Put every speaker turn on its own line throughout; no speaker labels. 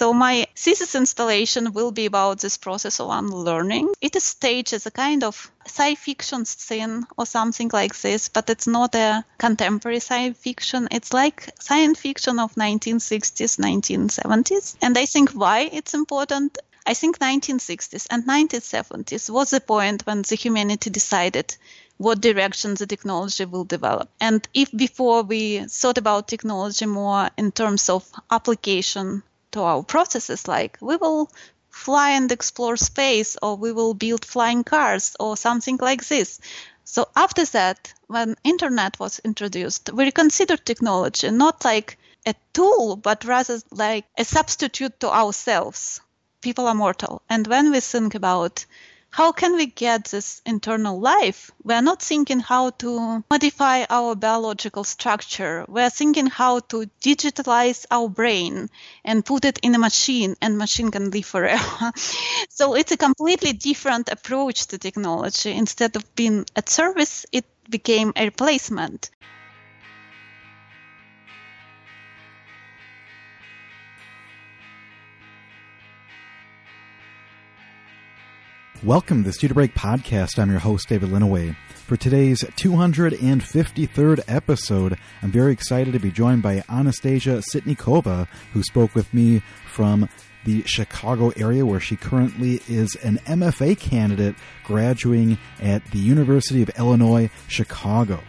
So my thesis installation will be about this process of unlearning. It is staged as a kind of sci fiction scene or something like this, but it's not a contemporary science fiction. It's like science fiction of 1960s, 1970s. And I think why it's important I think 1960s and 1970s was the point when the humanity decided what direction the technology will develop. And if before we thought about technology more in terms of application to our processes, like we will fly and explore space, or we will build flying cars, or something like this. So after that, when internet was introduced, we reconsidered technology not like a tool, but rather like a substitute to ourselves. People are mortal. And when we think about how can we get this internal life? We're not thinking how to modify our biological structure. We're thinking how to digitalize our brain and put it in a machine and machine can live forever. so it's a completely different approach to technology. Instead of being a service, it became a replacement.
Welcome to the Studio Break Podcast. I'm your host, David Linneweh. For today's 253rd episode, I'm very excited to be joined by Anastasia Sitnikova, who spoke with me from the Chicago area, where she currently is an MFA candidate graduating at the University of Illinois, Chicago.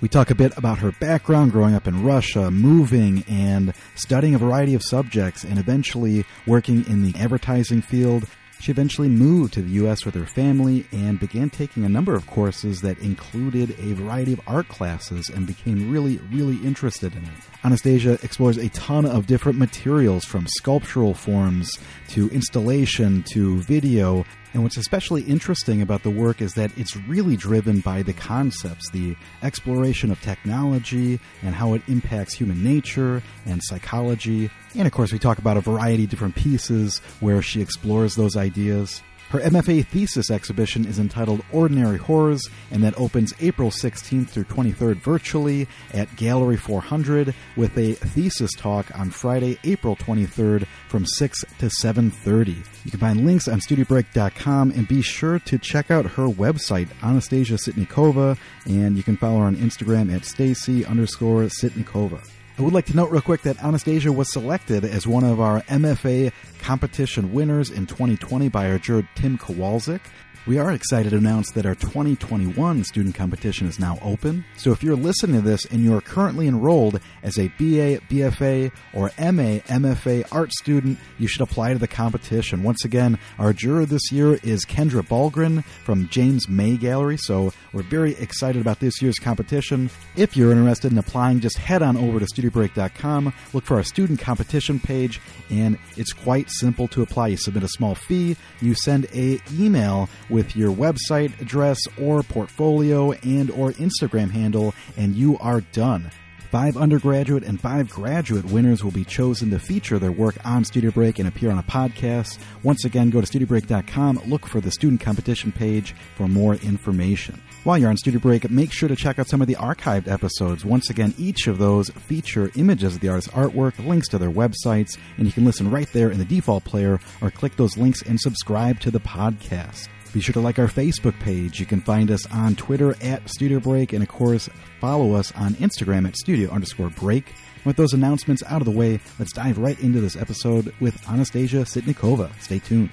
We talk a bit about her background growing up in Russia, moving and studying a variety of subjects, and eventually working in the advertising field she eventually moved to the U.S. with her family and began taking a number of courses that included a variety of art classes and became really, really interested in it. Anastasia explores a ton of different materials from sculptural forms to installation to video and what's especially interesting about the work is that it's really driven by the concepts, the exploration of technology and how it impacts human nature and psychology. And of course, we talk about a variety of different pieces where she explores those ideas. Her MFA thesis exhibition is entitled Ordinary Horrors, and that opens April 16th through 23rd virtually at Gallery 400 with a thesis talk on Friday, April 23rd from 6 to 7.30. You can find links on studiobreak.com and be sure to check out her website, Anastasia Sitnikova, and you can follow her on Instagram at Stacy underscore Sitnikova. I would like to note real quick that Anastasia was selected as one of our MFA competition winners in 2020 by our juror Tim Kowalczyk. We are excited to announce that our 2021 student competition is now open. So if you're listening to this and you're currently enrolled as a BA, BFA, or MA, MFA art student, you should apply to the competition. Once again, our juror this year is Kendra Balgren from James May Gallery. So we're very excited about this year's competition. If you're interested in applying, just head on over to studiobreak.com, look for our student competition page, and it's quite simple to apply. You submit a small fee, you send a email with your website address or portfolio and or Instagram handle and you are done. Five undergraduate and five graduate winners will be chosen to feature their work on Studio Break and appear on a podcast. Once again, go to studiobreak.com, look for the student competition page for more information. While you're on Studio Break, make sure to check out some of the archived episodes. Once again, each of those feature images of the artist's artwork, links to their websites, and you can listen right there in the default player or click those links and subscribe to the podcast. Be sure to like our Facebook page. You can find us on Twitter at Studio Break, and of course, follow us on Instagram at Studio underscore Break. With those announcements out of the way, let's dive right into this episode with Anastasia Sitnikova. Stay tuned.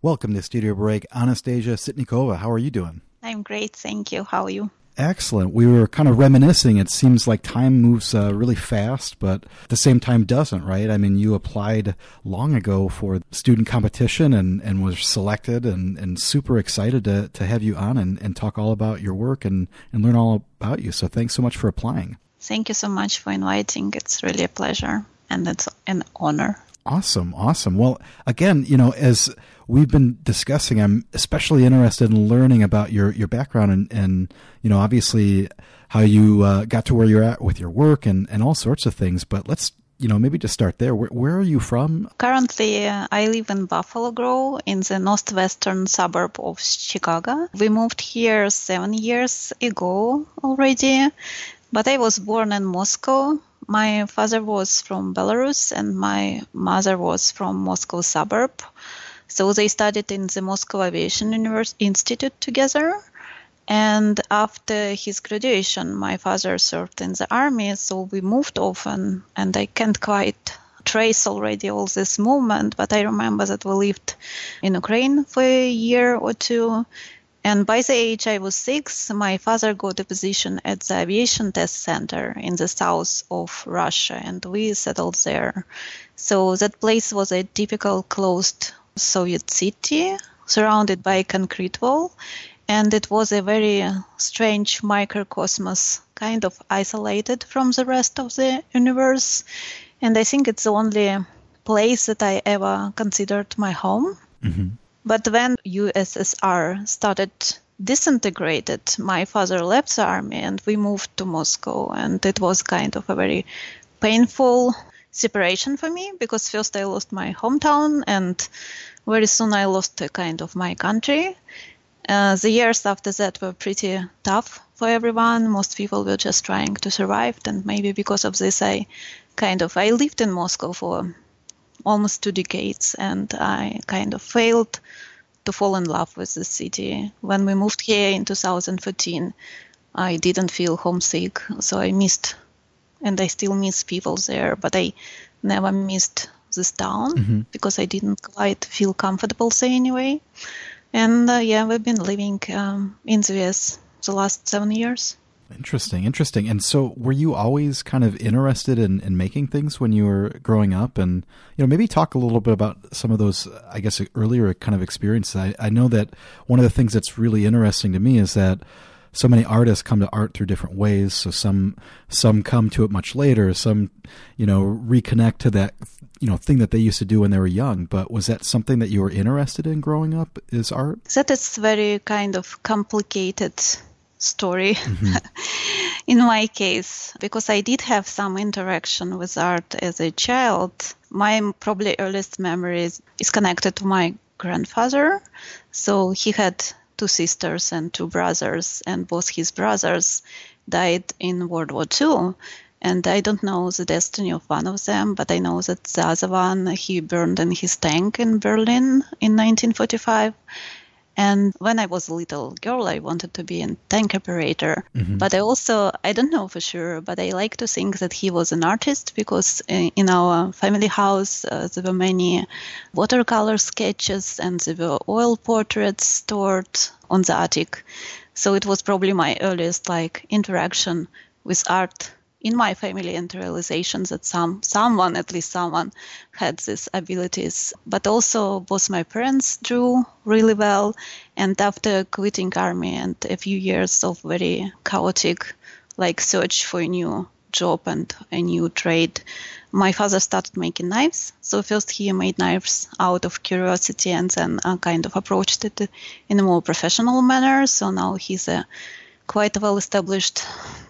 Welcome to Studio Break, Anastasia Sitnikova. How are you doing?
I'm great, thank you. How are you?
Excellent. We were kind of reminiscing. It seems like time moves uh, really fast, but at the same time doesn't, right? I mean, you applied long ago for student competition and, and was selected and, and super excited to, to have you on and, and talk all about your work and, and learn all about you. So thanks so much for applying.
Thank you so much for inviting. It's really a pleasure and it's an honor.
Awesome. Awesome. Well, again, you know, as we've been discussing, I'm especially interested in learning about your, your background and, and, you know, obviously how you uh, got to where you're at with your work and, and all sorts of things. But let's you know, maybe just start there, where, where are you from?
Currently, uh, I live in Buffalo Grove in the northwestern suburb of Chicago. We moved here seven years ago already, but I was born in Moscow. My father was from Belarus and my mother was from Moscow suburb. So they studied in the Moscow Aviation University Institute together. And after his graduation, my father served in the army, so we moved often, and I can't quite trace already all this movement, but I remember that we lived in Ukraine for a year or two. And by the age I was six, my father got a position at the Aviation Test Center in the south of Russia, and we settled there. So that place was a typical closed Soviet city surrounded by a concrete wall and it was a very strange microcosmos, kind of isolated from the rest of the universe. And I think it's the only place that I ever considered my home. Mm-hmm. But when USSR started disintegrated, my father left the army and we moved to Moscow. And it was kind of a very painful separation for me because first I lost my hometown and very soon I lost a kind of my country. Uh, the years after that were pretty tough for everyone. Most people were just trying to survive, and maybe because of this, I kind of I lived in Moscow for almost two decades, and I kind of failed to fall in love with the city. When we moved here in 2014, I didn't feel homesick, so I missed, and I still miss people there, but I never missed this town mm-hmm. because I didn't quite feel comfortable there anyway. And uh, yeah, we've been living um, in the US the last seven years.
Interesting, interesting. And so, were you always kind of interested in, in making things when you were growing up? And you know, maybe talk a little bit about some of those, I guess, earlier kind of experiences. I, I know that one of the things that's really interesting to me is that so many artists come to art through different ways. So some some come to it much later. Some, you know, reconnect to that you know thing that they used to do when they were young but was that something that you were interested in growing up is art
that is very kind of complicated story mm-hmm. in my case because i did have some interaction with art as a child my probably earliest memories is connected to my grandfather so he had two sisters and two brothers and both his brothers died in world war ii and I don't know the destiny of one of them, but I know that the other one he burned in his tank in Berlin in 1945. And when I was a little girl, I wanted to be a tank operator. Mm-hmm. But I also, I don't know for sure, but I like to think that he was an artist because in our family house, uh, there were many watercolor sketches and there were oil portraits stored on the attic. So it was probably my earliest like interaction with art in my family and realizations that some someone at least someone had these abilities. But also both my parents drew really well and after quitting army and a few years of very chaotic like search for a new job and a new trade my father started making knives. So first he made knives out of curiosity and then kind of approached it in a more professional manner. So now he's a quite a well-established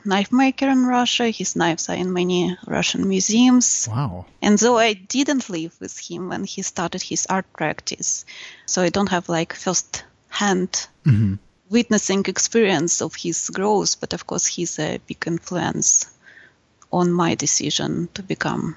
knife maker in Russia. His knives are in many Russian museums.
Wow.
And though I didn't live with him when he started his art practice, so I don't have like first-hand mm-hmm. witnessing experience of his growth, but of course he's a big influence on my decision to become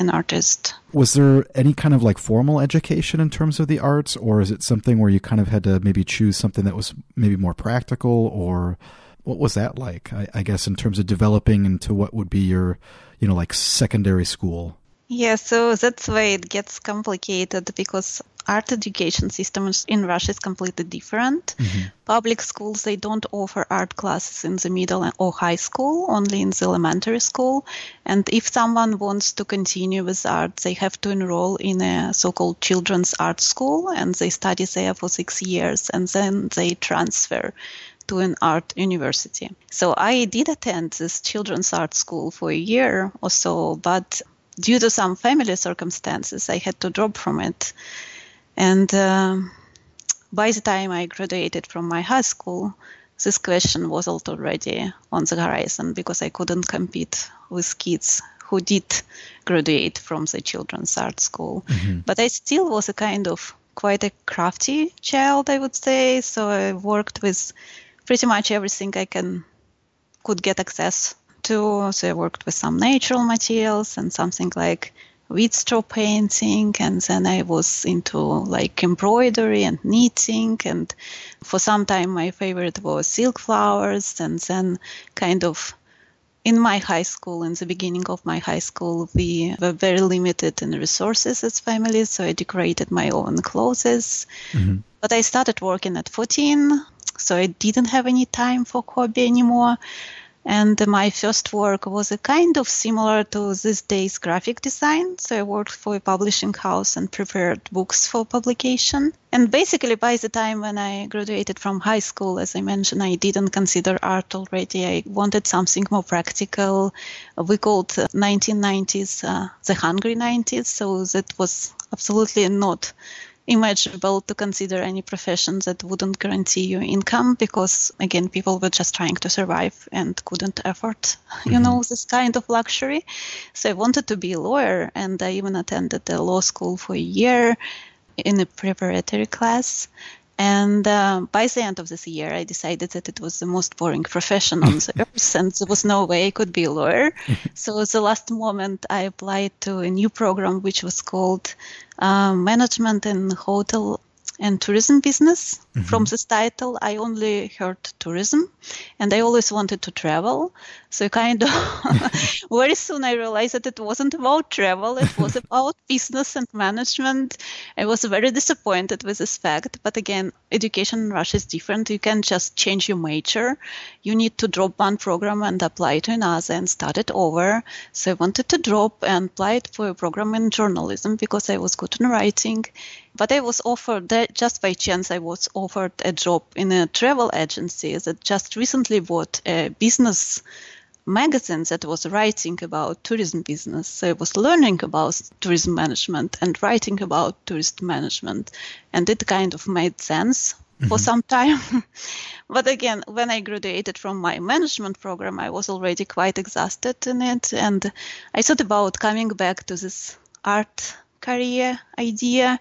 an artist.
Was there any kind of like formal education in terms of the arts, or is it something where you kind of had to maybe choose something that was maybe more practical, or what was that like? I, I guess in terms of developing into what would be your, you know, like secondary school.
Yeah, so that's why it gets complicated because art education system in Russia is completely different. Mm-hmm. Public schools they don't offer art classes in the middle or high school, only in the elementary school. And if someone wants to continue with art, they have to enroll in a so-called children's art school, and they study there for six years, and then they transfer to an art university. So I did attend this children's art school for a year or so, but due to some family circumstances, I had to drop from it. And uh, by the time I graduated from my high school, this question was already on the horizon because I couldn't compete with kids who did graduate from the children's art school. Mm-hmm. But I still was a kind of quite a crafty child, I would say. So I worked with pretty much everything I can could get access to. So I worked with some natural materials and something like wheat straw painting and then i was into like embroidery and knitting and for some time my favorite was silk flowers and then kind of in my high school in the beginning of my high school we were very limited in resources as families so i decorated my own clothes mm-hmm. but i started working at 14 so i didn't have any time for hobby anymore and my first work was a kind of similar to this day's graphic design. So I worked for a publishing house and prepared books for publication. And basically, by the time when I graduated from high school, as I mentioned, I didn't consider art already. I wanted something more practical. We called 1990s uh, the hungry 90s. So that was absolutely not imaginable to consider any profession that wouldn't guarantee you income because again people were just trying to survive and couldn't afford you mm-hmm. know this kind of luxury so i wanted to be a lawyer and i even attended the law school for a year in a preparatory class and uh, by the end of this year, I decided that it was the most boring profession on the earth, and there was no way I could be a lawyer. so, at the last moment, I applied to a new program which was called uh, Management in Hotel and tourism business. Mm-hmm. From this title, I only heard tourism, and I always wanted to travel. So kind of very soon I realized that it wasn't about travel; it was about business and management. I was very disappointed with this fact. But again, education in Russia is different. You can just change your major. You need to drop one program and apply to another and start it over. So I wanted to drop and apply for a program in journalism because I was good in writing but I was offered that just by chance I was offered a job in a travel agency that just recently bought a business magazine that was writing about tourism business. So I was learning about tourism management and writing about tourist management and it kind of made sense for mm-hmm. some time. but again, when I graduated from my management program, I was already quite exhausted in it. And I thought about coming back to this art career idea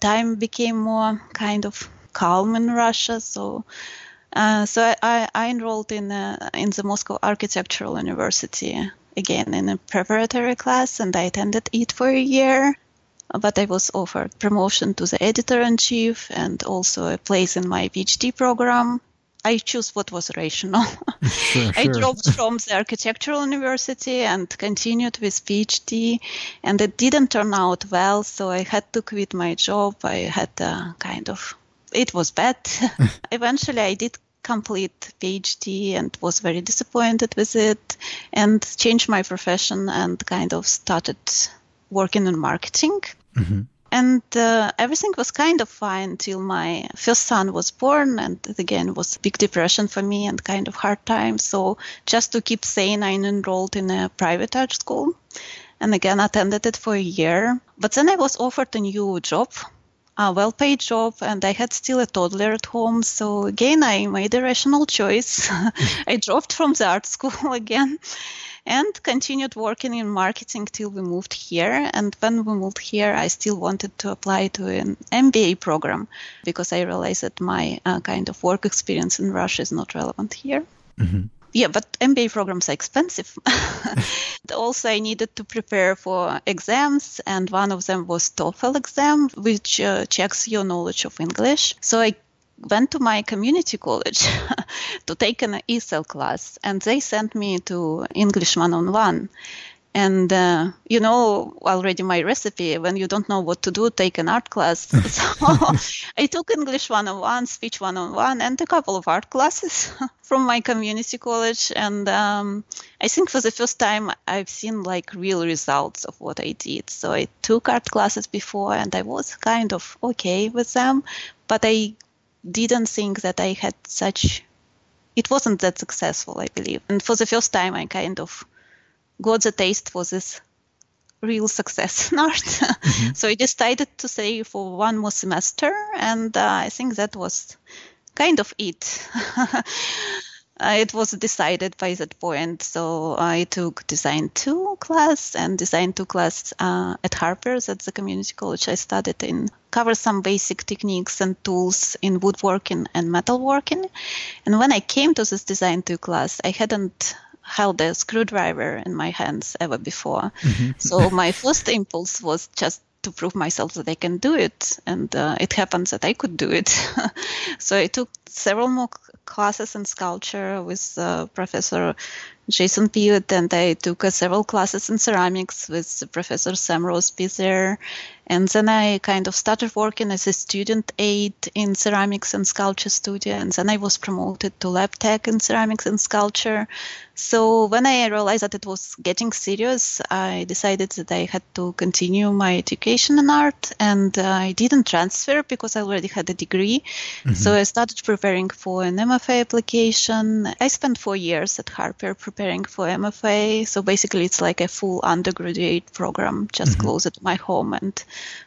time became more kind of calm in Russia. So, uh, so I, I enrolled in uh, in the Moscow Architectural University again in a preparatory class, and I attended it for a year. But I was offered promotion to the editor in chief and also a place in my PhD program. I chose what was rational. Sure, I dropped from the architectural university and continued with PhD, and it didn't turn out well. So I had to quit my job. I had a kind of it was bad. Eventually, I did complete PhD and was very disappointed with it, and changed my profession and kind of started working in marketing. Mm-hmm and uh, everything was kind of fine till my first son was born and again was big depression for me and kind of hard time so just to keep sane i enrolled in a private art school and again attended it for a year but then i was offered a new job a well paid job and I had still a toddler at home. So again, I made a rational choice. I dropped from the art school again and continued working in marketing till we moved here. And when we moved here, I still wanted to apply to an MBA program because I realized that my uh, kind of work experience in Russia is not relevant here. Mm-hmm. Yeah, but MBA programs are expensive. also, I needed to prepare for exams, and one of them was TOEFL exam, which uh, checks your knowledge of English. So I went to my community college to take an ESL class, and they sent me to English one on one. And uh, you know already my recipe when you don't know what to do, take an art class. so I took English 101, speech 101, and a couple of art classes from my community college. And um, I think for the first time I've seen like real results of what I did. So I took art classes before and I was kind of okay with them, but I didn't think that I had such. It wasn't that successful, I believe. And for the first time, I kind of got the taste for this real success in art. Mm-hmm. so I decided to stay for one more semester, and uh, I think that was kind of it. uh, it was decided by that point. So I took Design 2 class and Design 2 class uh, at Harper's at the community college I studied in. Cover some basic techniques and tools in woodworking and metalworking. And when I came to this Design 2 class, I hadn't held a screwdriver in my hands ever before. Mm-hmm. so my first impulse was just to prove myself that I can do it. And uh, it happens that I could do it. so I took several more classes in sculpture with uh, Professor Jason Pewitt, and I took uh, several classes in ceramics with Professor Sam Roseby there. And then I kind of started working as a student aide in ceramics and sculpture studio. And then I was promoted to lab tech in ceramics and sculpture. So when I realized that it was getting serious, I decided that I had to continue my education in art. And uh, I didn't transfer because I already had a degree. Mm-hmm. So I started preparing for an MFA application. I spent four years at Harper preparing for MFA. So basically, it's like a full undergraduate program just mm-hmm. closer to my home and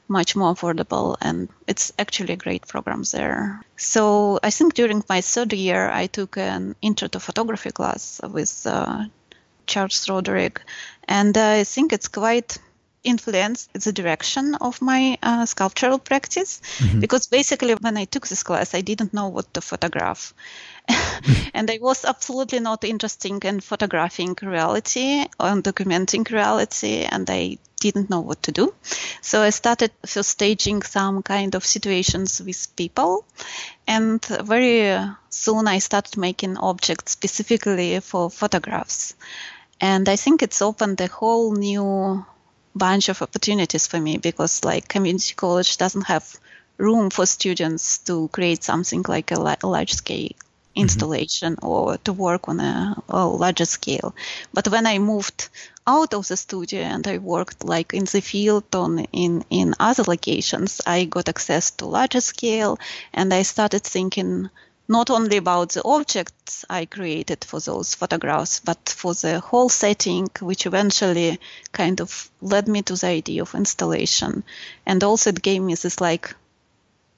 much more affordable. And it's actually a great program there. So I think during my third year, I took an intro to photography class with uh, Charles Roderick. And I think it's quite influenced the direction of my uh, sculptural practice mm-hmm. because basically when I took this class, I didn't know what to photograph. and I was absolutely not interested in photographing reality or documenting reality, and I didn't know what to do. So I started first staging some kind of situations with people, and very soon I started making objects specifically for photographs. And I think it's opened a whole new bunch of opportunities for me because like community college doesn't have room for students to create something like a, large scale. Installation mm-hmm. or to work on a, a, larger scale. But when I moved out of the studio and I worked like in the field on in in other locations, I got access to larger scale and I started thinking not only about the objects I created for those photographs, but for the whole setting, which eventually kind of led me to the idea of installation. And also it gave me this like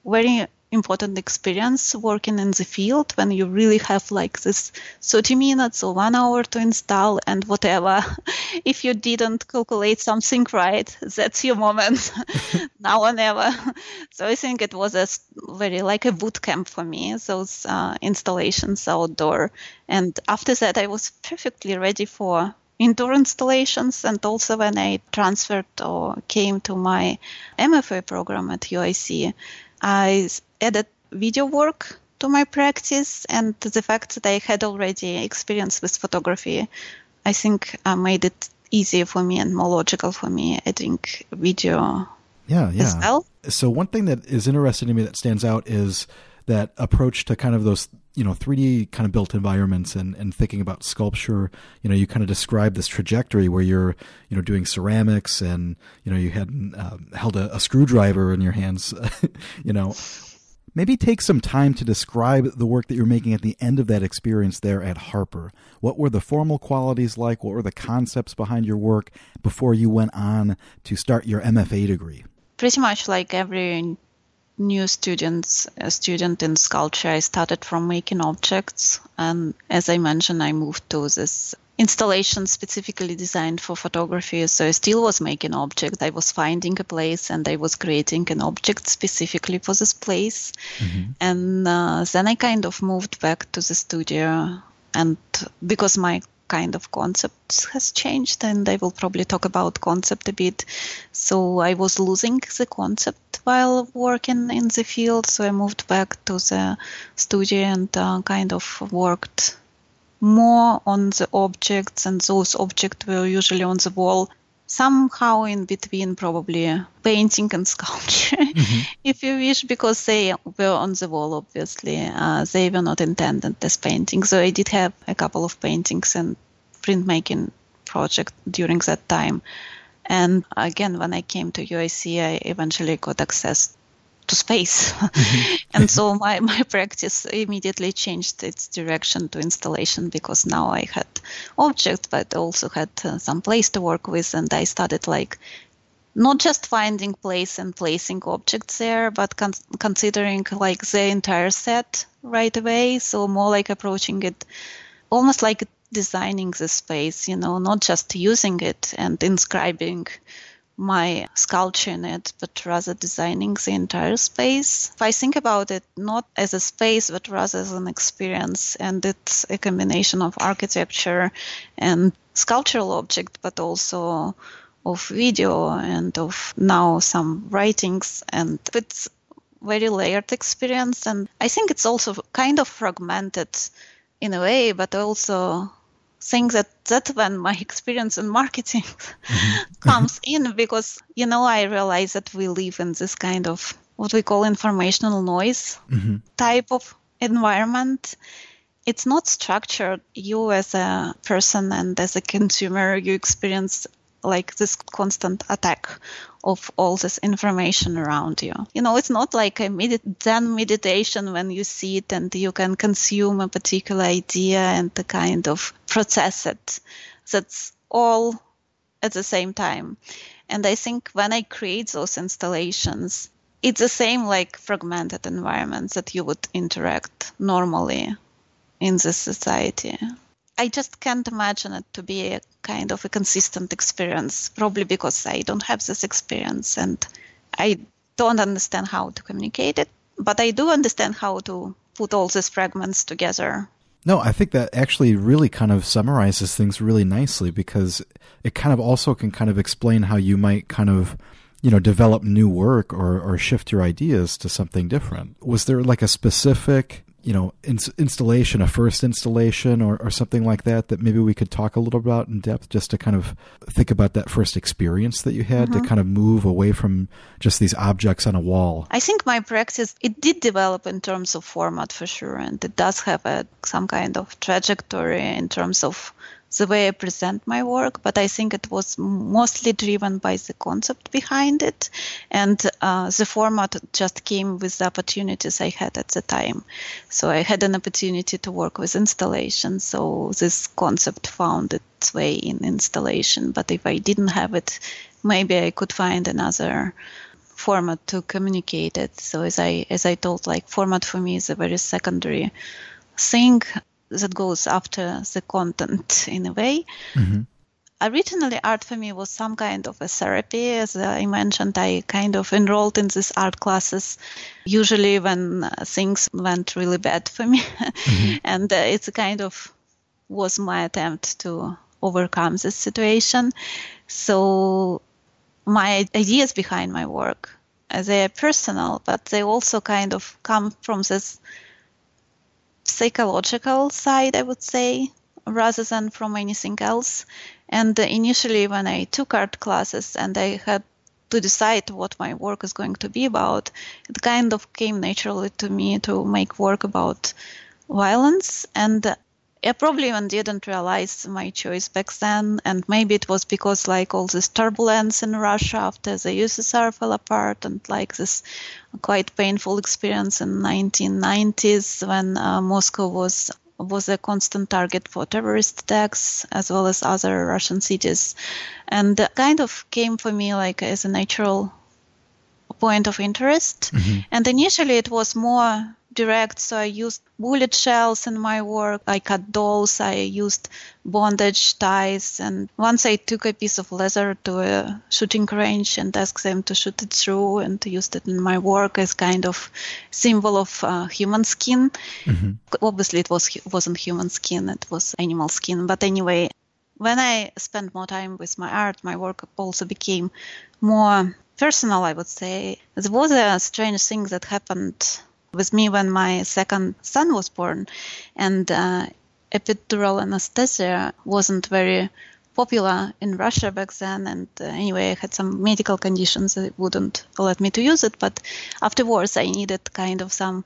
very important experience working in the field when you really have like this 30 minutes or one hour to install and whatever. if you didn't calculate something right, that's your moment now or never. So I think it was a very like a boot camp for me, those uh, installations outdoor. And after that, I was perfectly ready for indoor installations and also when I transferred or came to my MFA program at UIC, I added video work to my practice and the fact that I had already experience with photography, I think uh, made it easier for me and more logical for me adding video
yeah, yeah.
as well.
So one thing that is interesting to me that stands out is that approach to kind of those you know 3D kind of built environments and and thinking about sculpture. You know, you kind of describe this trajectory where you're you know doing ceramics and you know you had um, held a, a screwdriver in your hands. you know, maybe take some time to describe the work that you're making at the end of that experience there at Harper. What were the formal qualities like? What were the concepts behind your work before you went on to start your MFA degree?
Pretty much like every new students, a student in sculpture, I started from making objects. And as I mentioned, I moved to this installation specifically designed for photography. So I still was making objects. I was finding a place and I was creating an object specifically for this place. Mm-hmm. And uh, then I kind of moved back to the studio. And because my kind of concept has changed and I will probably talk about concept a bit. So I was losing the concept while working in the field. So I moved back to the studio and uh, kind of worked more on the objects and those objects were usually on the wall somehow in between probably painting and sculpture mm-hmm. if you wish because they were on the wall obviously. Uh, they were not intended as paintings so i did have a couple of paintings and printmaking project during that time. And again when i came to uic i eventually got access to space. Mm-hmm. and so my, my practice immediately changed its direction to installation because now I had objects, but also had uh, some place to work with. And I started like not just finding place and placing objects there, but con- considering like the entire set right away. So more like approaching it almost like designing the space, you know, not just using it and inscribing my sculpture in it, but rather designing the entire space. If I think about it not as a space, but rather as an experience, and it's a combination of architecture and sculptural object, but also of video and of now some writings, and it's very layered experience. And I think it's also kind of fragmented in a way, but also think that that's when my experience in marketing mm-hmm. comes in because you know I realize that we live in this kind of what we call informational noise mm-hmm. type of environment. It's not structured. You as a person and as a consumer, you experience like this constant attack of all this information around you. You know, it's not like a med- Zen meditation when you see it and you can consume a particular idea and the kind of process it. That's all at the same time. And I think when I create those installations, it's the same like fragmented environments that you would interact normally in this society. I just can't imagine it to be a kind of a consistent experience, probably because I don't have this experience and I don't understand how to communicate it. But I do understand how to put all these fragments together.
No, I think that actually really kind of summarizes things really nicely because it kind of also can kind of explain how you might kind of you know develop new work or or shift your ideas to something different was there like a specific you know ins- installation, a first installation, or, or something like that that maybe we could talk a little about in depth, just to kind of think about that first experience that you had mm-hmm. to kind of move away from just these objects on a wall.
I think my practice it did develop in terms of format for sure, and it does have a some kind of trajectory in terms of the way I present my work, but I think it was mostly driven by the concept behind it. And uh, the format just came with the opportunities I had at the time. So I had an opportunity to work with installation. So this concept found its way in installation. But if I didn't have it, maybe I could find another format to communicate it. So as I as I told, like format for me is a very secondary thing that goes after the content in a way. Mm-hmm. Originally, art for me was some kind of a therapy. As I mentioned, I kind of enrolled in these art classes, usually when uh, things went really bad for me. Mm-hmm. and uh, it's kind of was my attempt to overcome this situation. So my ideas behind my work, uh, they are personal, but they also kind of come from this psychological side, I would say, rather than from anything else. And initially, when I took art classes and I had to decide what my work is going to be about, it kind of came naturally to me to make work about violence. And I probably even didn't realize my choice back then, and maybe it was because like all this turbulence in Russia after the USSR fell apart, and like this quite painful experience in 1990s when uh, Moscow was was a constant target for terrorist attacks as well as other Russian cities, and kind of came for me like as a natural point of interest. Mm-hmm. And initially it was more direct. So I used bullet shells in my work. I cut dolls. I used bondage ties. And once I took a piece of leather to a shooting range and asked them to shoot it through and used it in my work as kind of symbol of uh, human skin. Mm-hmm. Obviously, it was wasn't human skin. It was animal skin. But anyway, when I spent more time with my art, my work also became more personal, I would say. There was a strange thing that happened with me when my second son was born, and uh, epidural anesthesia wasn't very popular in Russia back then. And uh, anyway, I had some medical conditions that wouldn't let me to use it. But afterwards, I needed kind of some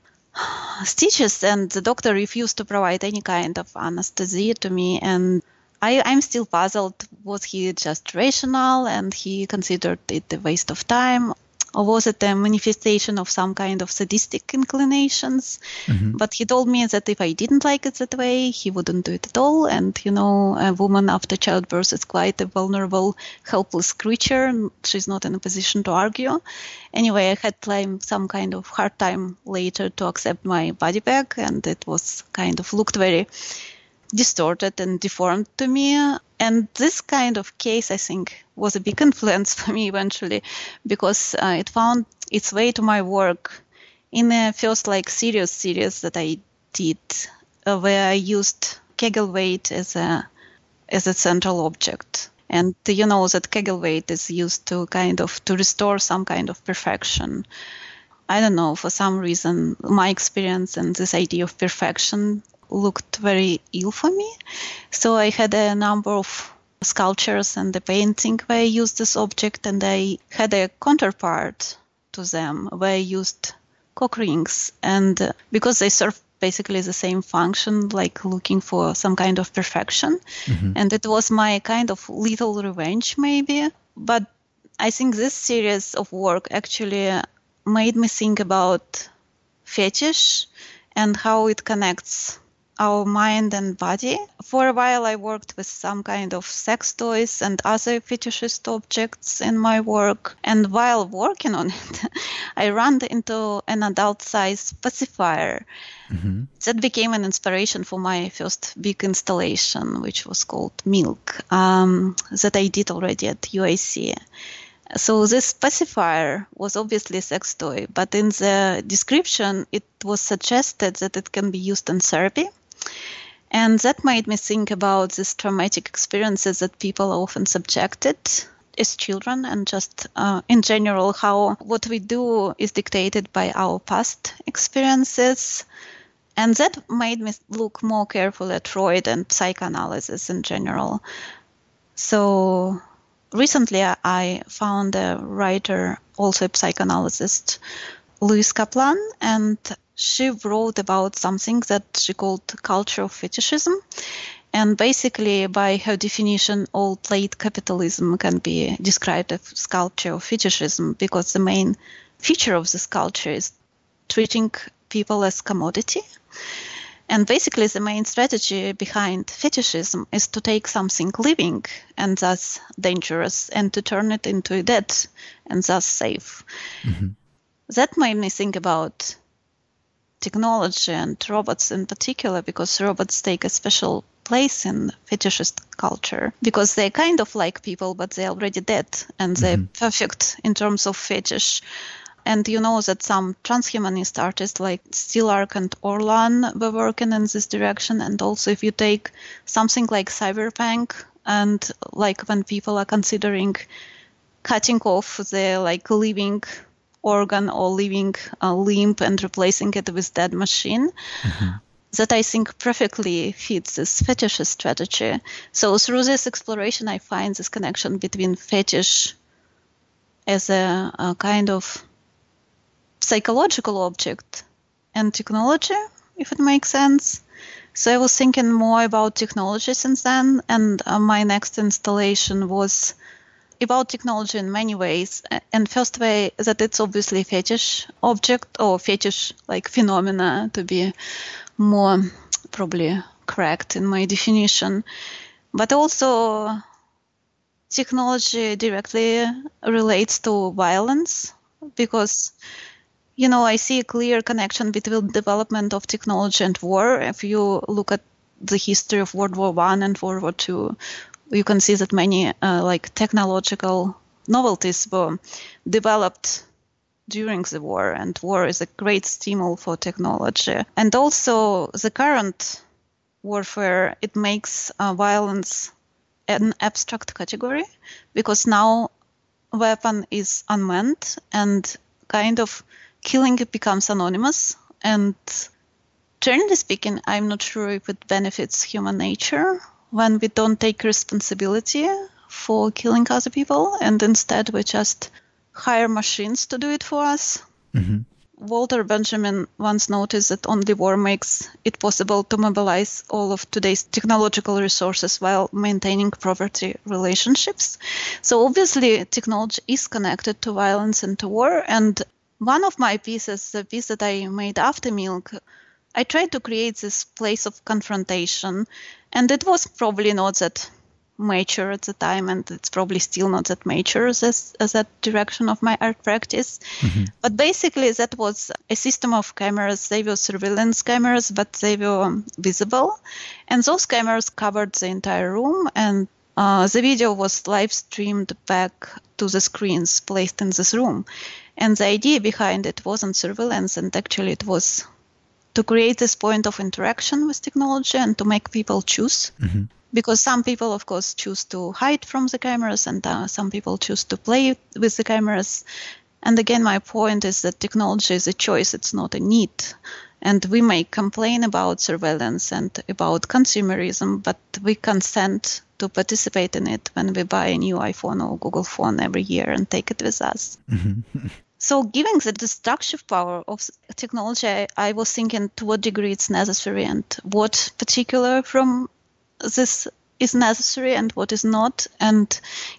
stitches, and the doctor refused to provide any kind of anesthesia to me. And I, I'm still puzzled. Was he just rational and he considered it a waste of time? Or was it a manifestation of some kind of sadistic inclinations? Mm-hmm. But he told me that if I didn't like it that way, he wouldn't do it at all. And, you know, a woman after childbirth is quite a vulnerable, helpless creature. She's not in a position to argue. Anyway, I had like some kind of hard time later to accept my body back, and it was kind of looked very distorted and deformed to me. And this kind of case, I think, was a big influence for me eventually because uh, it found its way to my work in the first like serious series that I did uh, where I used Kegel weight as a as a central object. And you know that Kegel weight is used to kind of to restore some kind of perfection. I don't know, for some reason, my experience and this idea of perfection looked very ill for me. So I had a number of sculptures and the painting where I used this object, and I had a counterpart to them where I used cock rings. And uh, because they serve basically the same function, like looking for some kind of perfection. Mm-hmm. And it was my kind of little revenge, maybe. But I think this series of work actually made me think about fetish and how it connects our mind and body. For a while, I worked with some kind of sex toys and other fetishist objects in my work. And while working on it, I ran into an adult size pacifier. Mm-hmm. That became an inspiration for my first big installation, which was called Milk, um, that I did already at UIC. So this pacifier was obviously a sex toy, but in the description it was suggested that it can be used in therapy. And that made me think about these traumatic experiences that people are often subjected as children and just uh, in general how what we do is dictated by our past experiences. And that made me look more carefully at freud and psychoanalysis in general. So recently i found a writer also a psychoanalyst louise kaplan and she wrote about something that she called culture of fetishism. And basically, by her definition, all late capitalism can be described as culture of fetishism because the main feature of this culture is treating people as commodity. And basically, the main strategy behind fetishism is to take something living and thus dangerous and to turn it into a dead and thus safe. Mm-hmm. That made me think about technology and robots in particular, because robots take a special place in fetishist culture because they're kind of like people, but they're already dead and they're mm-hmm. perfect in terms of fetish. And you know that some transhumanist artists like Stelarc and Orlan were working in this direction. And also, if you take something like cyberpunk, and like when people are considering cutting off the like living organ or living uh, limb and replacing it with dead machine. Mm-hmm. That I think perfectly fits this fetishist strategy. So through this exploration, I find this connection between fetish as a, a kind of psychological object and technology, if it makes sense. So I was thinking more about technology since then, and uh, my next installation was about technology in many ways. And first way that it's obviously fetish object or fetish like phenomena to be more probably correct in my definition. But also technology directly relates to violence because you know I see a clear connection between development of technology and war. If you look at the history of World War One and World War Two, you can see that many uh, like technological novelties were developed during the war, and war is a great stimul for technology. And also, the current warfare it makes uh, violence an abstract category because now weapon is unmanned and kind of killing becomes anonymous and generally speaking i'm not sure if it benefits human nature when we don't take responsibility for killing other people and instead we just hire machines to do it for us.
Mm-hmm.
Walter Benjamin once noticed that only war makes it possible to mobilize all of today's technological resources while maintaining poverty relationships. So obviously, technology is connected to violence and to war. And one of my pieces, the piece that I made after Milk, I tried to create this place of confrontation. And it was probably not that mature at the time, and it's probably still not that mature as, as that direction of my art practice. Mm-hmm. But basically, that was a system of cameras. They were surveillance cameras, but they were visible, and those cameras covered the entire room. And uh, the video was live streamed back to the screens placed in this room. And the idea behind it wasn't surveillance, and actually, it was to create this point of interaction with technology and to make people choose. Mm-hmm. Because some people of course choose to hide from the cameras and uh, some people choose to play with the cameras. And again my point is that technology is a choice. It's not a need. And we may complain about surveillance and about consumerism but we consent to participate in it when we buy a new iphone or google phone every year and take it with us. Mm-hmm. So, given the destructive power of technology, I, was thinking to what degree it's necessary and what particular from this is necessary and what is not. And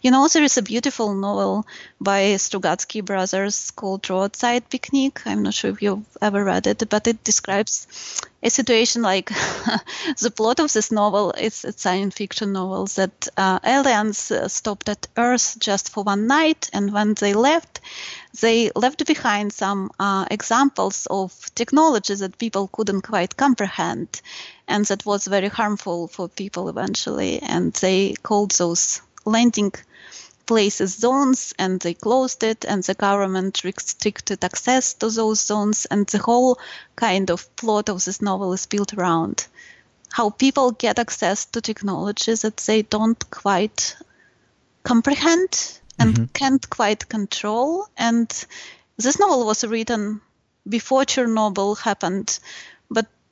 you know, there is a beautiful novel by Strugatsky brothers called Roadside Picnic. I'm not sure if you've ever read it, but it describes a situation like the plot of this novel is a science fiction novel that uh, aliens uh, stopped at Earth just for one night, and when they left, they left behind some uh, examples of technology that people couldn't quite comprehend and that was very harmful for people eventually. And they called those landing places zones and they closed it and the government restricted access to those zones and the whole kind of plot of this novel is built around how people get access to technologies that they don't quite comprehend and mm-hmm. can't quite control and this novel was written before chernobyl happened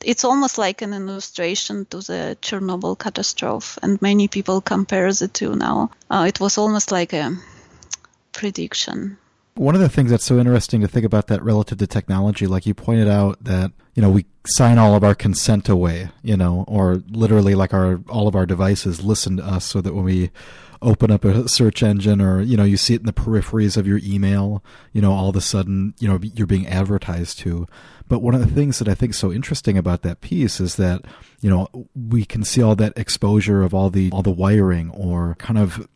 it's almost like an illustration to the Chernobyl catastrophe, and many people compare the two now. Uh, it was almost like a prediction.
One of the things that's so interesting to think about that relative to technology, like you pointed out that, you know, we sign all of our consent away, you know, or literally like our, all of our devices listen to us so that when we open up a search engine or, you know, you see it in the peripheries of your email, you know, all of a sudden, you know, you're being advertised to. But one of the things that I think is so interesting about that piece is that, you know, we can see all that exposure of all the all the wiring or kind of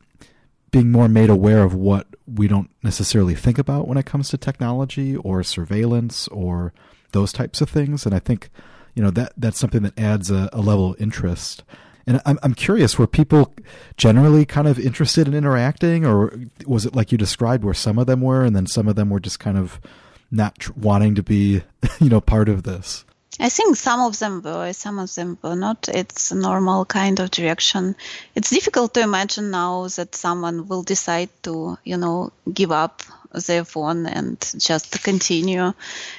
being more made aware of what we don't necessarily think about when it comes to technology or surveillance or those types of things. And I think, you know, that that's something that adds a, a level of interest. And I'm I'm curious, were people generally kind of interested in interacting, or was it like you described, where some of them were, and then some of them were just kind of not tr- wanting to be, you know, part of this?
I think some of them were, some of them were not. It's a normal kind of direction. It's difficult to imagine now that someone will decide to, you know, give up their phone and just continue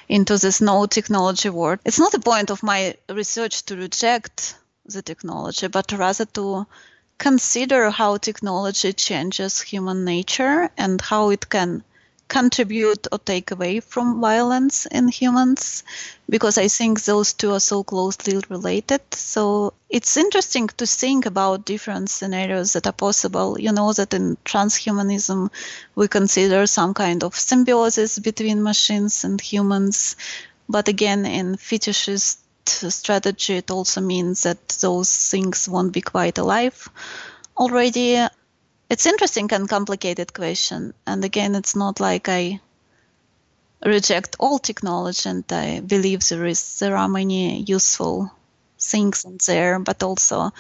into this no technology world. It's not a point of my research to reject the technology, but rather to consider how technology changes human nature and how it can contribute or take away from violence in humans because I think those two are so closely related. So it's interesting to think about different scenarios that are possible. You know that in transhumanism we consider some kind of symbiosis between machines and humans. But again, in fetishist strategy, it also means that those things won't be quite alive already it's interesting and complicated question. And again, it's not like I reject all technology and I believe there is there are many useful things in there, but also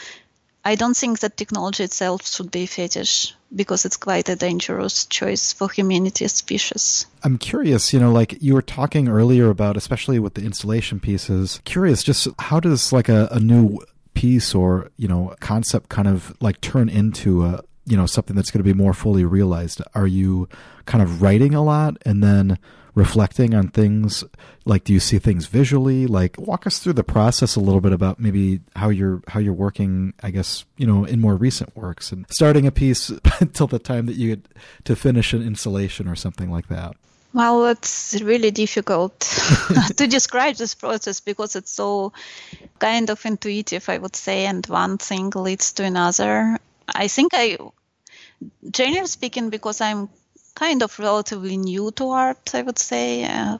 I don't think that technology itself should be a fetish because it's quite a dangerous choice for humanity as species.
I'm curious, you know, like you were talking earlier about, especially with the installation pieces, curious just how does like a, a new piece or, you know, concept kind of like turn into a, you know something that's going to be more fully realized are you kind of writing a lot and then reflecting on things like do you see things visually like walk us through the process a little bit about maybe how you're how you're working i guess you know in more recent works and starting a piece until the time that you get to finish an installation or something like that
Well, it's really difficult to describe this process because it's so kind of intuitive, I would say, and one thing leads to another. I think I, generally speaking, because I'm kind of relatively new to art, I would say, uh,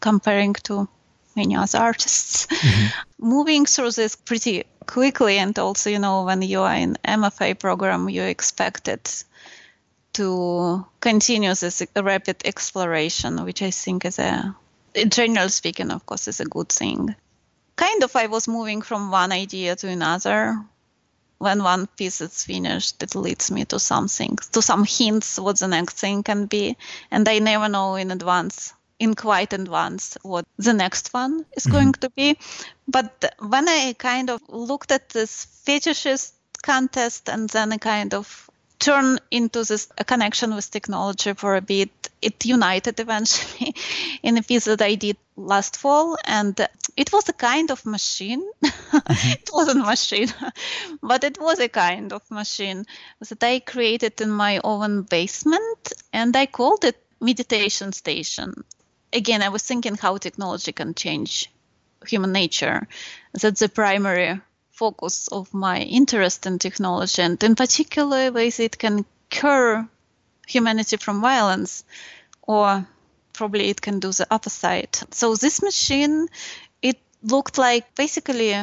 comparing to many other artists. Mm-hmm. Moving through this pretty quickly, and also, you know, when you are in MFA program, you expected to continue this rapid exploration, which I think is a, generally speaking, of course, is a good thing. Kind of, I was moving from one idea to another. When one piece is finished, it leads me to something, to some hints what the next thing can be, and I never know in advance in quite advance what the next one is mm-hmm. going to be. But when I kind of looked at this fetishist contest and then I kind of turned into this connection with technology for a bit, it united eventually in a piece that I did last fall. And it was a kind of machine. Mm-hmm. it wasn't a machine, but it was a kind of machine that I created in my own basement and I called it meditation station again, I was thinking how technology can change human nature. That's the primary focus of my interest in technology, and in particular, ways it can cure humanity from violence, or probably it can do the opposite. So this machine, it looked like basically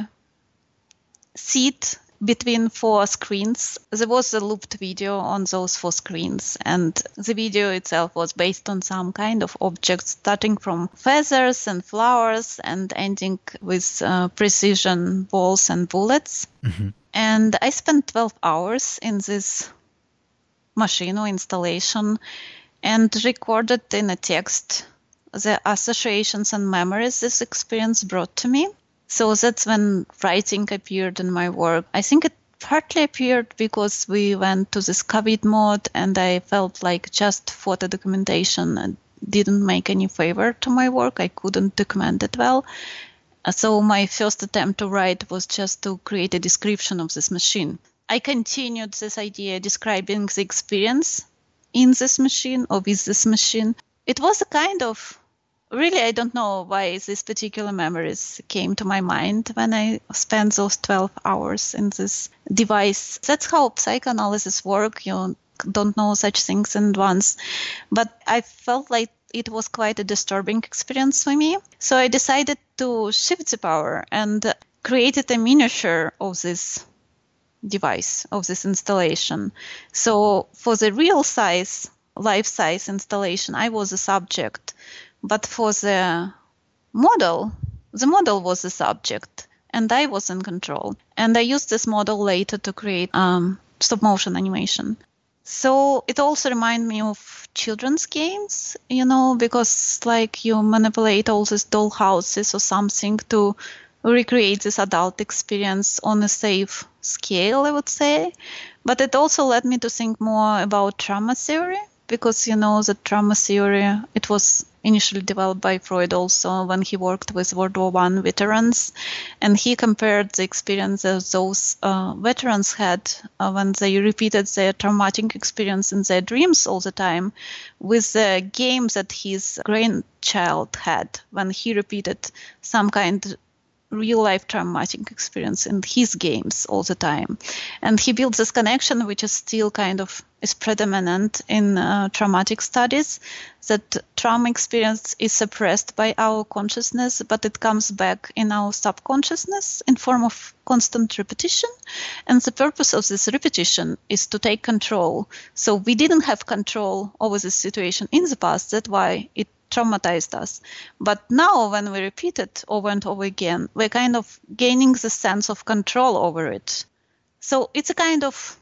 seed between four screens. There was a looped video on those four screens, and the video itself was based on some kind of objects, starting from feathers and flowers and ending with uh, precision balls and bullets. Mm-hmm. And I spent 12 hours in this machine or installation and recorded in a text the associations and memories this experience brought to me. So that's when writing appeared in my work. I think it partly appeared because we went to this COVID mode and I felt like just photo documentation uh, didn't make any favor to my work. I couldn't document it well. Uh, so my first attempt to write was just to create a description of this machine. I continued this idea describing the experience in this machine or with this machine. It was a kind of really i don't know why these particular memories came to my mind when i spent those 12 hours in this device. That's how psychoanalysis work. You don't know such things in advance. But i felt like it was quite a disturbing experience for me. So i decided to shift the power and created a miniature of this device of this installation. So for the real size life size installation i was a subject but for the model, the model was the subject and I was in control. And I used this model later to create um, stop motion animation. So it also reminded me of children's games, you know, because like you manipulate all these doll houses or something to recreate this adult experience on a safe scale, I would say. But it also led me to think more about trauma theory because you know the trauma theory it was initially developed by Freud also when he worked with World War One veterans, and he compared the experiences those uh, veterans had uh, when they repeated their traumatic experience in their dreams all the time, with the games that his grandchild had when he repeated some kind real life traumatic experience in his games all the time. And he builds this connection, which is still kind of is predominant in uh, traumatic studies, that trauma experience is suppressed by our consciousness, but it comes back in our subconsciousness in form of constant repetition. And the purpose of this repetition is to take control. So we didn't have control over the situation in the past. That's why it traumatized us. But now, when we repeat it over and over again, we're kind of gaining the sense of control over it. So it's a kind of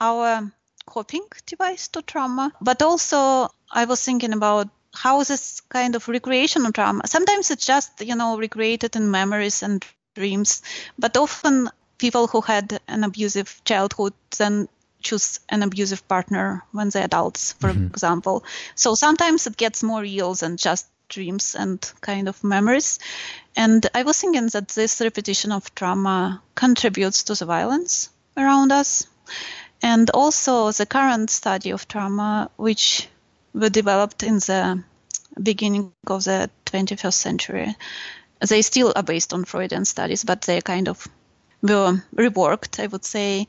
our coping device to trauma. But also, I was thinking about how this kind of recreation of trauma, sometimes it's just, you know, recreated in memories and dreams, but often people who had an abusive childhood then choose an abusive partner when they're adults, for mm-hmm. example. So sometimes it gets more real than just dreams and kind of memories. And I was thinking that this repetition of trauma contributes to the violence around us. And also the current study of trauma, which were developed in the beginning of the 21st century. They still are based on Freudian studies, but they kind of were reworked, I would say.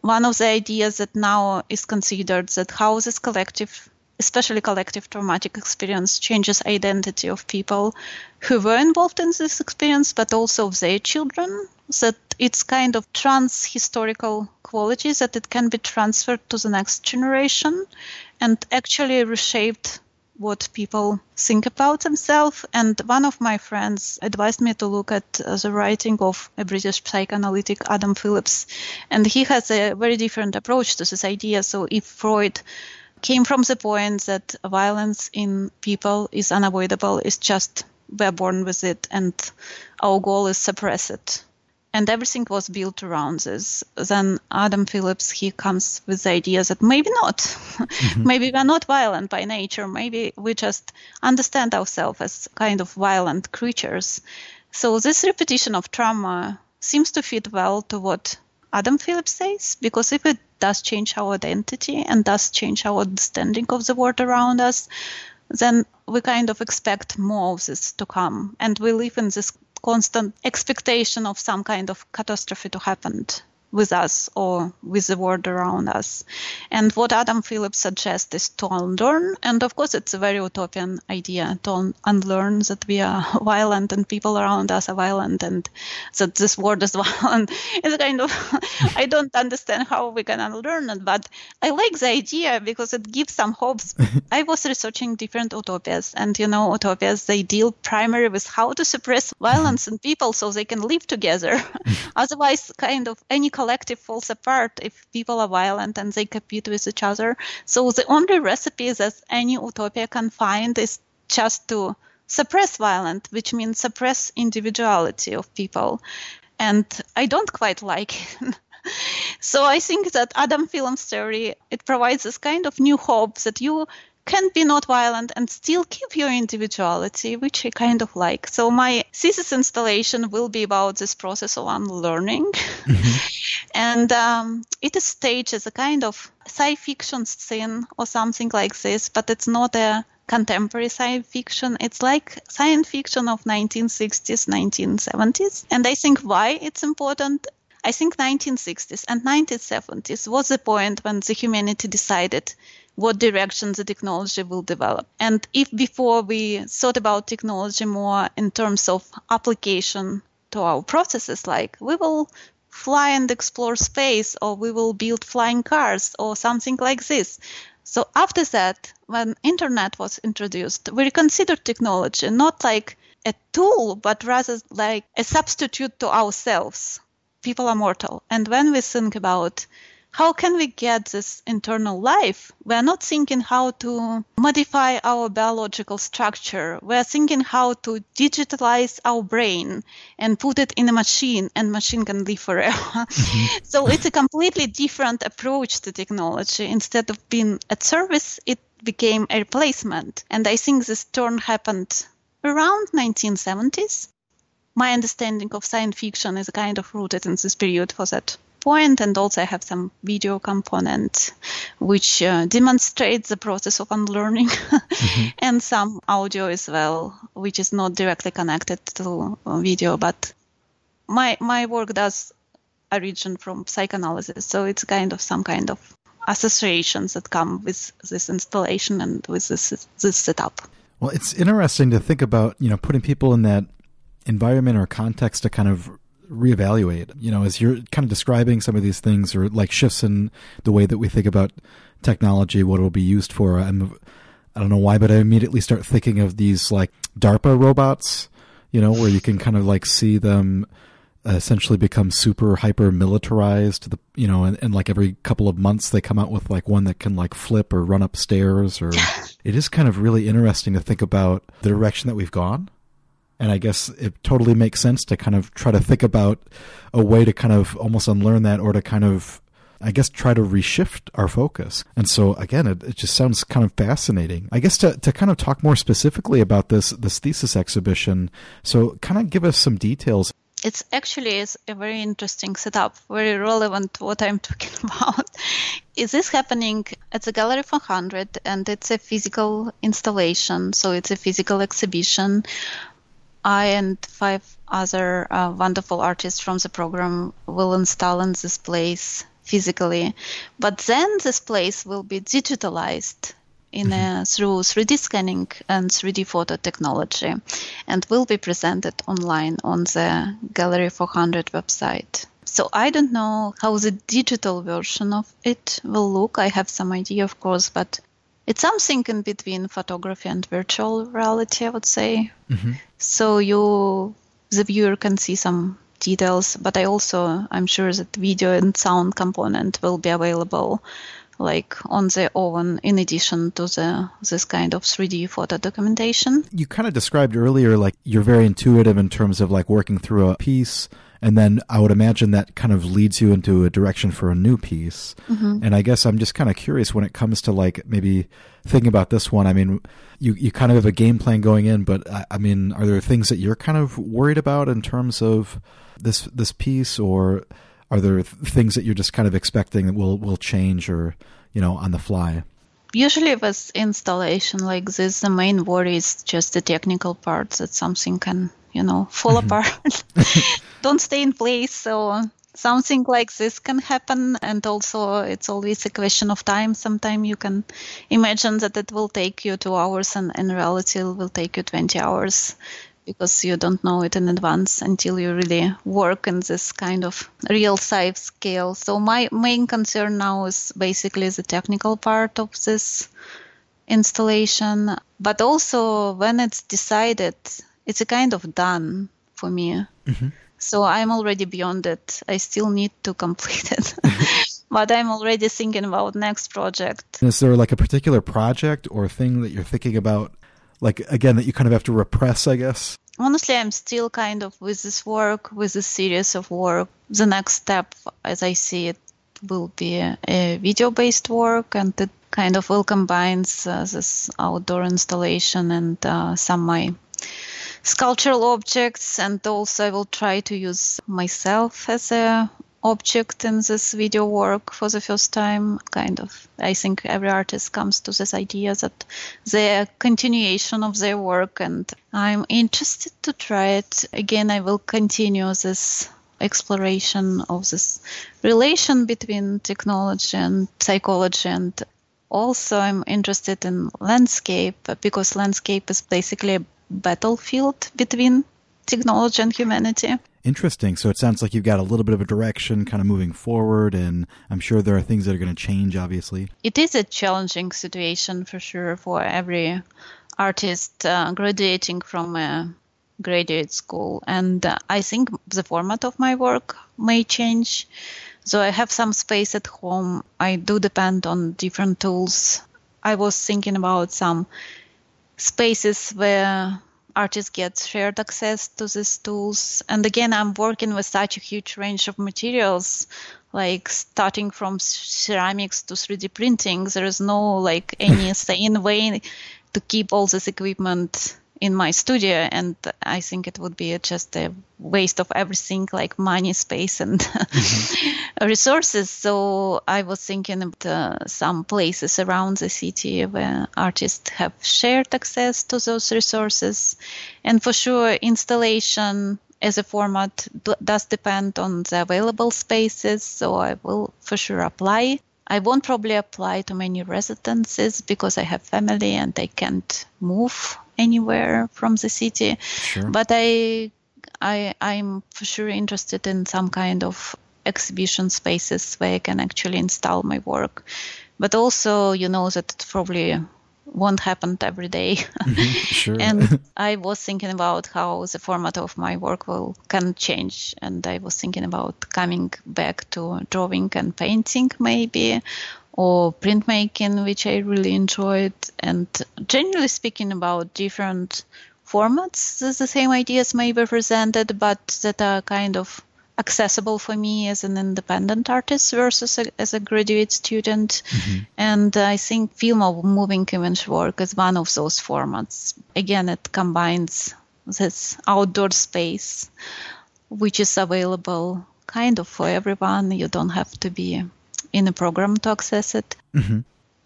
One of the ideas that now is considered that how this collective especially collective traumatic experience changes identity of people who were involved in this experience but also of their children that it's kind of trans historical qualities that it can be transferred to the next generation and actually reshaped what people think about themselves. And one of my friends advised me to look at uh, the writing of a British psychoanalytic, Adam Phillips. And he has a very different approach to this idea. So if Freud came from the point that violence in people is unavoidable. It's just we're born with it, and our goal is suppress it. And everything was built around this. Then Adam Phillips he comes with the idea that maybe not, mm-hmm. maybe we're not violent by nature. Maybe we just understand ourselves as kind of violent creatures. So this repetition of trauma seems to fit well to what Adam Phillips says, because if it does change our identity and does change our understanding of the world around us, then we kind of expect more of this to come. And we live in this constant expectation of some kind of catastrophe to happen with us or with the world around us. And what Adam Phillips suggests is to unlearn. And of course, it's a very utopian idea to unlearn that we are violent and people around us are violent and that this world is violent. It's kind of, I don't understand how we can unlearn it, but I like the idea because it gives some hopes. I was researching different utopias and, you know, utopias, they deal primarily with how to suppress violence in people so they can live together. Otherwise, kind of any collective falls apart if people are violent and they compete with each other. So the only recipe that any utopia can find is just to suppress violence, which means suppress individuality of people. And I don't quite like it. so I think that Adam Phillips theory it provides this kind of new hope that you can be not violent and still keep your individuality, which I kind of like. So my thesis installation will be about this process of unlearning. Mm-hmm. and um, it is staged as a kind of sci fiction scene or something like this, but it's not a contemporary science fiction. It's like science fiction of 1960s, 1970s. And I think why it's important I think 1960s and 1970s was the point when the humanity decided what direction the technology will develop. And if before we thought about technology more in terms of application to our processes, like we will fly and explore space, or we will build flying cars, or something like this. So after that, when internet was introduced, we reconsidered technology not like a tool, but rather like a substitute to ourselves. People are mortal. And when we think about how can we get this internal life? We're not thinking how to modify our biological structure. We're thinking how to digitalize our brain and put it in a machine and machine can live forever. Mm-hmm. so it's a completely different approach to technology. Instead of being a service, it became a replacement. And I think this turn happened around 1970s. My understanding of science fiction is kind of rooted in this period for that point, and also I have some video component which uh, demonstrates the process of unlearning, mm-hmm. and some audio as well, which is not directly connected to uh, video, but my my work does origin from psychoanalysis, so it's kind of some kind of associations that come with this installation and with this this setup.
Well, it's interesting to think about, you know, putting people in that environment or context to kind of reevaluate. You know, as you're kind of describing some of these things or like shifts in the way that we think about technology, what it'll be used for. I'm, I don't know why, but I immediately start thinking of these like DARPA robots, you know, where you can kind of like see them essentially become super hyper militarized the you know and, and like every couple of months they come out with like one that can like flip or run upstairs or it is kind of really interesting to think about the direction that we've gone and I guess it totally makes sense to kind of try to think about a way to kind of almost unlearn that or to kind of, I guess, try to reshift our focus. And so again, it, it just sounds kind of fascinating. I guess to, to kind of talk more specifically about this, this thesis exhibition. So kind of give us some details.
it's actually is a very interesting setup, very relevant to what I'm talking about. is this happening at the Gallery 400 and it's a physical installation, so it's a physical exhibition. I and five other uh, wonderful artists from the program will install in this place physically, but then this place will be digitalized in a, through 3D scanning and 3D photo technology and will be presented online on the Gallery 400 website. So I don't know how the digital version of it will look. I have some idea, of course, but it's something in between photography and virtual reality, I would say. Mm-hmm. So you, the viewer, can see some details, but I also, I'm sure that video and sound component will be available like on their own in addition to the this kind of 3D photo documentation.
You kind of described earlier like you're very intuitive in terms of like working through a piece and then I would imagine that kind of leads you into a direction for a new piece. Mm-hmm. And I guess I'm just kind of curious when it comes to like maybe thinking about this one. I mean, you you kind of have a game plan going in, but I, I mean, are there things that you're kind of worried about in terms of this this piece or are there things that you're just kind of expecting that will will change or you know on the fly?
Usually, with installation like this, the main worry is just the technical parts that something can you know fall mm-hmm. apart, don't stay in place. So something like this can happen and also it's always a question of time sometimes you can imagine that it will take you two hours and in reality it will take you 20 hours because you don't know it in advance until you really work in this kind of real size scale. So my main concern now is basically the technical part of this installation, but also when it's decided, it's a kind of done for me. Mm-hmm. So I'm already beyond it. I still need to complete it. but I'm already thinking about next project.
Is there like a particular project or thing that you're thinking about like again that you kind of have to repress i guess?
Honestly i'm still kind of with this work with this series of work. The next step as i see it will be a, a video based work and it kind of will combine uh, this outdoor installation and uh, some my sculptural objects and also i will try to use myself as a object in this video work for the first time. Kind of, I think every artist comes to this idea that the continuation of their work, and I'm interested to try it again. I will continue this exploration of this relation between technology and psychology and also i'm interested in landscape because landscape is basically a battlefield between technology and humanity
Interesting. So it sounds like you've got a little bit of a direction kind of moving forward, and I'm sure there are things that are going to change, obviously.
It is a challenging situation for sure for every artist uh, graduating from a graduate school. And uh, I think the format of my work may change. So I have some space at home. I do depend on different tools. I was thinking about some spaces where artists get shared access to these tools. And again, I'm working with such a huge range of materials, like starting from ceramics to 3D printing. There is no like any sane way to keep all this equipment in my studio and i think it would be just a waste of everything like money space and mm-hmm. resources. So i was thinking of the, some places around the city where artists have shared access to those resources. And for sure installation as a format does depend on the available spaces so i will for sure apply. I won't probably apply to many residences because I have family and I can't move anywhere from the city. Sure. But I, I, I'm for sure interested in some kind of exhibition spaces where I can actually install my work. But also, you know that it probably won't happen every day. Mm-hmm, sure. and I was thinking about how the format of my work will can change, and I was thinking about coming back to drawing and painting maybe, or printmaking, which I really enjoyed, and generally speaking about different formats. The same ideas may be presented, but that are kind of accessible for me as an independent artist versus a, as a graduate student. Mm-hmm. And I think film of moving image work is one of those formats. Again, it combines this outdoor space which is available kind of for everyone. You don't have to be in a program to access it. Mm-hmm.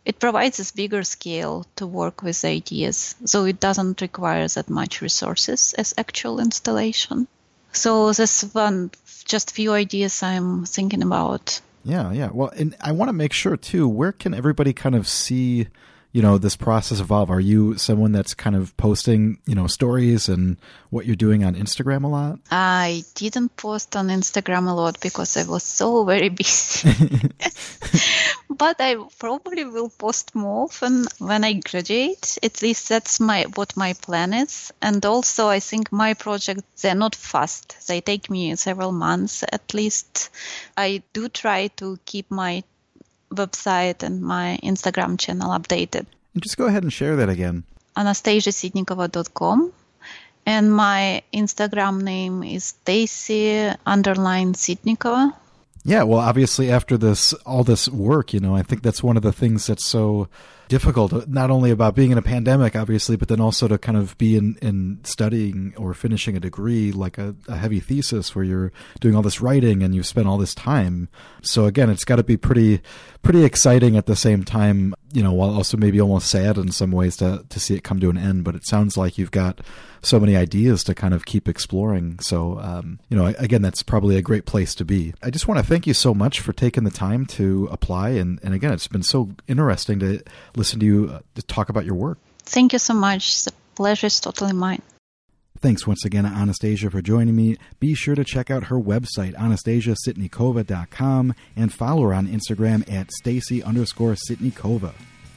It provides this bigger scale to work with ideas, so it doesn't require that much resources as actual installation. So this one, just few ideas I'm thinking about.
Yeah, yeah. Well, and I want to make sure too. Where can everybody kind of see you know this process evolve? Are you someone that's kind of posting you know stories and what you're doing on Instagram a lot?
I didn't post on Instagram a lot because I was so very busy. but I probably will post more often when I graduate. At least that's my what my plan is. And also, I think my projects they're not fast. They take me several months at least. I do try to keep my website and my Instagram channel updated.
And just go ahead and share that again.
AnastasiaSitnikova.com. And my Instagram name is Stacy underline Sitnikova.
Yeah, well, obviously, after this, all this work, you know, I think that's one of the things that's so difficult, not only about being in a pandemic, obviously, but then also to kind of be in, in studying or finishing a degree, like a, a heavy thesis where you're doing all this writing and you've spent all this time. So again, it's got to be pretty, pretty exciting at the same time, you know, while also maybe almost sad in some ways to, to see it come to an end. But it sounds like you've got so many ideas to kind of keep exploring. So, um, you know, again, that's probably a great place to be. I just want to thank you so much for taking the time to apply. And, and again, it's been so interesting to listen to you uh, to talk about your work.
Thank you so much. The pleasure is totally mine.
Thanks once again, Anastasia, for joining me. Be sure to check out her website, anastasiasitnikova.com, and follow her on Instagram at Stacy underscore Sitnikova.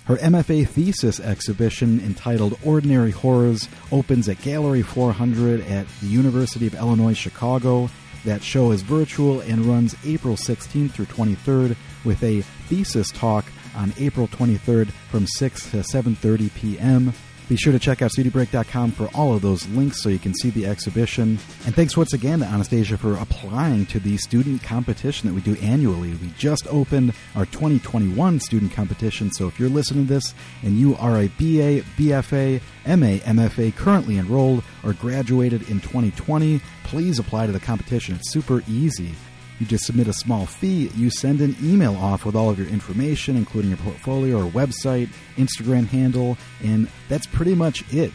Her MFA thesis exhibition entitled Ordinary Horrors opens at Gallery 400 at the University of Illinois Chicago. That show is virtual and runs April 16th through 23rd with a thesis talk on April 23rd from 6 to 7:30 p.m. Be sure to check out studiobreak.com for all of those links so you can see the exhibition. And thanks once again to Anastasia for applying to the student competition that we do annually. We just opened our 2021 student competition, so if you're listening to this and you are a BA, BFA, MA, MFA currently enrolled or graduated in 2020, please apply to the competition. It's super easy. You just submit a small fee. You send an email off with all of your information, including your portfolio or website, Instagram handle, and that's pretty much it.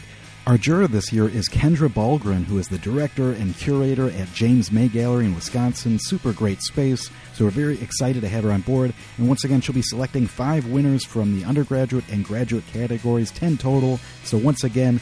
Our juror this year is Kendra Balgren, who is the director and curator at James May Gallery in Wisconsin. Super great space. So we're very excited to have her on board. And once again, she'll be selecting five winners from the undergraduate and graduate categories, 10 total. So once again,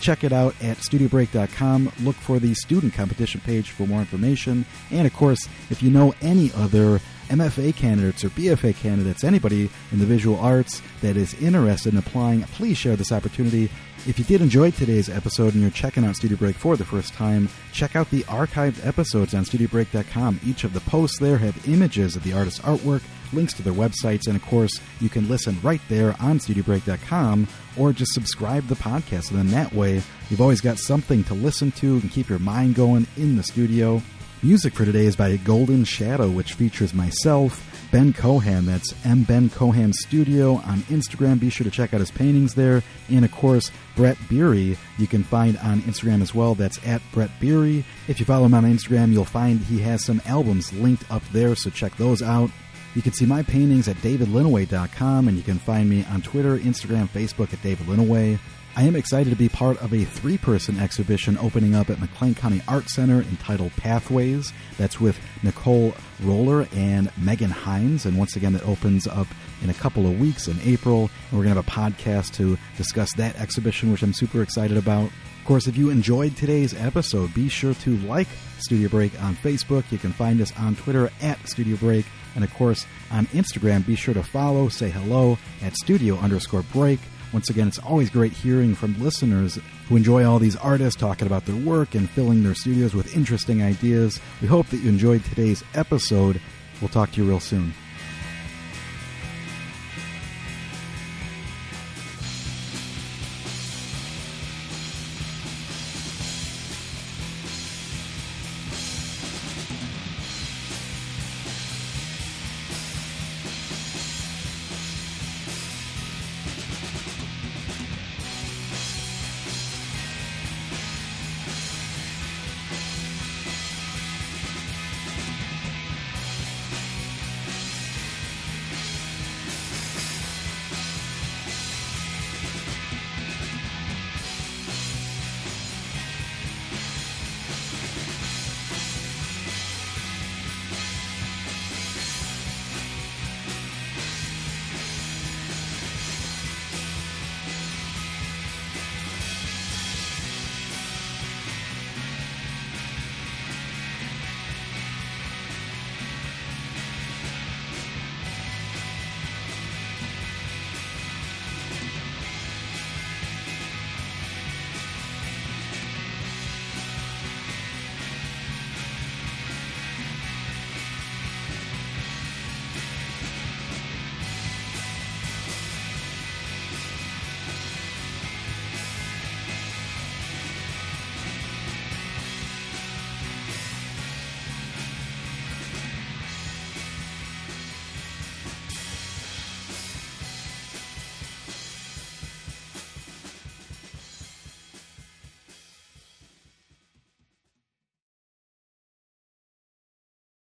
Check it out at studiobreak.com. Look for the student competition page for more information. And of course, if you know any other MFA candidates or BFA candidates, anybody in the visual arts that is interested in applying, please share this opportunity. If you did enjoy today's episode and you're checking out Studio Break for the first time, check out the archived episodes on studiobreak.com. Each of the posts there have images of the artist's artwork, links to their websites, and of course, you can listen right there on studiobreak.com or just subscribe to the podcast. And then that way, you've always got something to listen to and keep your mind going in the studio. Music for today is by Golden Shadow, which features myself, Ben Cohan. That's M Ben Cohan Studio on Instagram. Be sure to check out his paintings there. And of course, Brett Beery, you can find on Instagram as well. That's at Brett Beery. If you follow him on Instagram, you'll find he has some albums linked up there, so check those out. You can see my paintings at davidlinneweh.com, and you can find me on Twitter, Instagram, Facebook at David Linneweh. I am excited to be part of a three person exhibition opening up at McLean County Art Center entitled Pathways. That's with Nicole Roller and Megan Hines. And once again, it opens up in a couple of weeks in April. And we're going to have a podcast to discuss that exhibition, which I'm super excited about. Of course, if you enjoyed today's episode, be sure to like Studio Break on Facebook. You can find us on Twitter at Studio Break. And of course, on Instagram, be sure to follow, say hello at studio underscore break. Once again, it's always great hearing from listeners who enjoy all these artists talking about their work and filling their studios with interesting ideas. We hope that you enjoyed today's episode. We'll talk to you real soon.